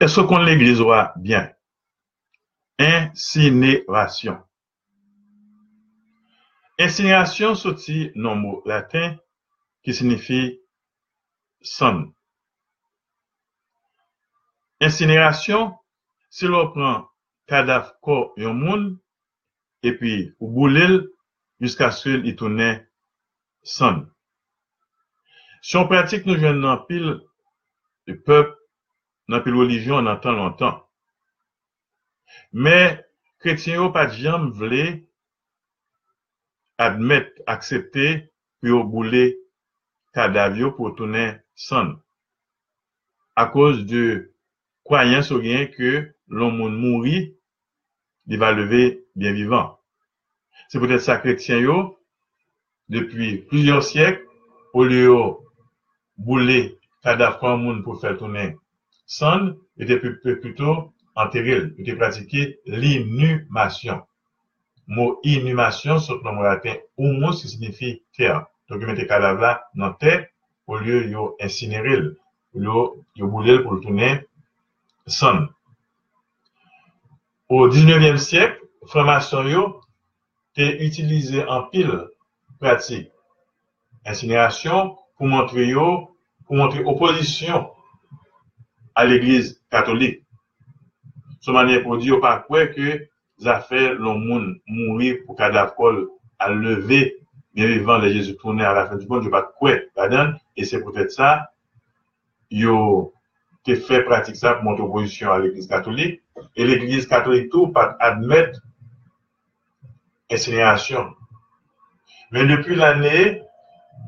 Est-ce qu'on l'église voit bien? Incinération. Incinération sorti non mot latin qui signifie son. Incinération, si l'on prend cadavre corps moun, et puis ou boulel jusqu'à ce qu'il tourne son. Si on pratique nous jeunes dans pile de peuple, dans pile religion, on entend longtemps. Mais chrétiens ou pas jamais voulu admettre, accepter, puis au bouler cadavre pour tourner son. À cause de croyance bien que l'homme mourit, il va lever bien vivant. C'est peut-être ça chrétien yo, depuis plusieurs siècles, au lieu bouler cadavre pour faire tourner son, était plutôt enterré, était pratiquer l'inhumation. Mot inhumation, sur le mot latin, humus, qui signifie terre. Donc, il mettait cadavre là dans terre, au lieu de incinérer, au lieu de bouler pour tourner son. Au 19e siècle, yo, était utilisé en pile pratique. Incinération pour montrer pour montrer opposition à l'église catholique. Ce manière pour dire pas quoi que ça fait l'homme moun mourir pour cadavre à lever bien vivant de Jésus tourner à la fin du monde, je pas quoi et c'est peut-être ça yo te fait pratique ça pour montrer opposition à l'église catholique et l'église catholique tout pas admettre incinération. Mais depuis l'année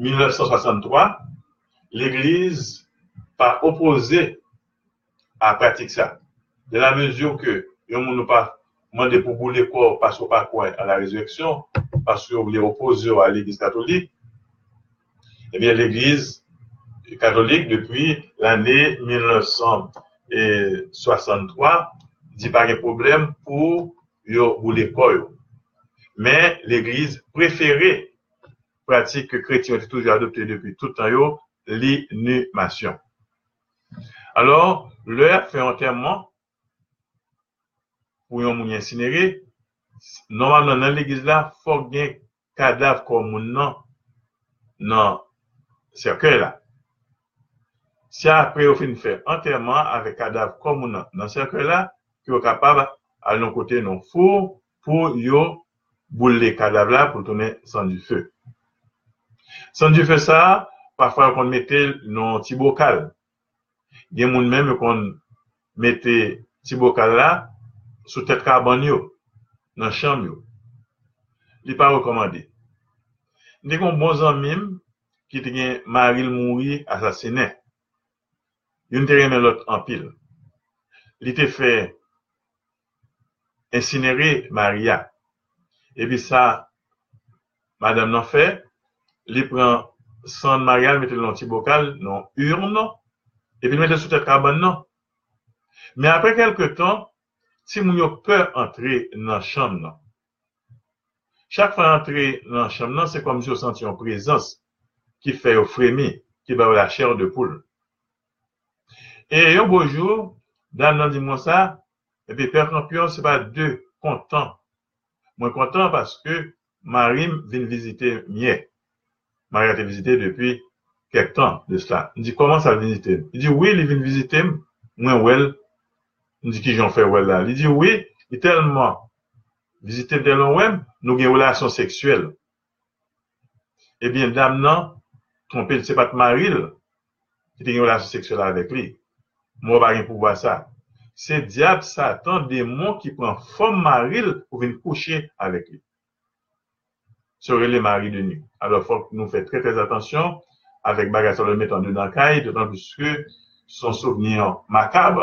1963, l'Église pas opposé à pratiquer ça. De la mesure que on ne pas demandé pour bouler corps parce qu'on pas quoi à la résurrection, parce qu'on voulait opposer à l'Église catholique, eh bien l'Église catholique depuis l'année 1963 dit pas de problème pour bouler corps. Mais l'Église préférée pratique que chrétiens ont toujours adoptée depuis tout le temps, l'inhumation. Alors, leur fait enterrement pour un moun incinéré. Normalement, dans l'église là, faut bien cadavre comme moun nan, nan cercueil là. Si après, on fin fait enterrement avec cadavre comme moun nan, dans cercueil là, qui est capable à l'un côté non four pour yo bouler cadavre là pour tourner sans du feu. Sans du feu ça, parfois on mettait dans petit bocal. Il y a des gens mettait petit bocal là sous tête carbone dans la chambre yo. Il pas recommandé. Nous avons bons amis qui ont mari mouri assassiné. Une te l'autre en pile. Il était fait incinérer Maria. Et puis ça, madame n'en fait, il prend sang de Maria, il met dans un petit bocal, et puis il met sous tête carbone, non. Mais après quelque temps, si moun peut entrer dans la chambre, chaque fois entrer dans la chambre, c'est comme si on sentit une présence qui fait au frémir, qui va la chair de poule. Et un beau jour, Dan dit moi ça, et puis Père Campion, c'est pas deux contents. Moi content parce que Marie vient visiter Mier. Marie a été visité quelques temps de cela. Il dit, comment ça visiter? Il dit, oui, il vient visiter, moi, well. Il dit, qui j'en fais well là? Il dit, oui, il tellement visité de l'OM, nous une relation sexuelle. Eh bien, dame, non, trompé, c'est pas Marie, qui a une relation sexuelle avec lui. Moi, pas rien pour voir ça. C'est diable, Satan, démon qui prend forme Marie pour venir coucher avec lui. Serait les maris de nuit. Alors, il faut que nous fassions très, avèk bagay sa lè mèt an nou nan kay, dotan pwiske son souvenir makab,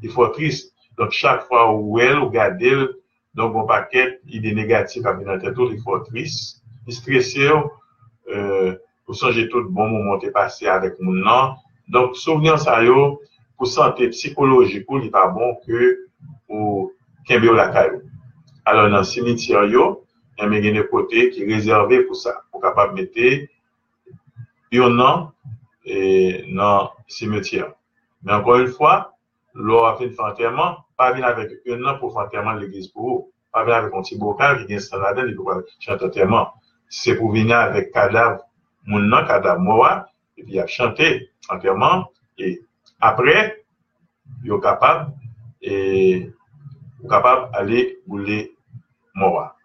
di fwa trist, donk chak fwa ou el ou gade el, donk bon paket, ide negatif api nan tè tou, di fwa trist, di stresè ou, euh, ou sanje tout bon moun moun te pase avèk moun nan, donk souvenir sa yo, pou sante psikologikou li pa bon ke ou kenbe ou lakay ou. Alon nan simitir yo, yon men gen de kote ki rezerve pou sa, pou kapab mette un nom dans le cimetière. Mais encore une fois, lò a fin fantèman, pa vin avèk un nan pou fantèman l'Eglise pou ou. Pa vin avèk an ti bokal ki gen san la den, li pou pa chante tèman. Se pou vin avèk kadav moun nan, kadav moua, e pi a chante fantèman, e apre, yo kapab, e yo kapab ale boule moua.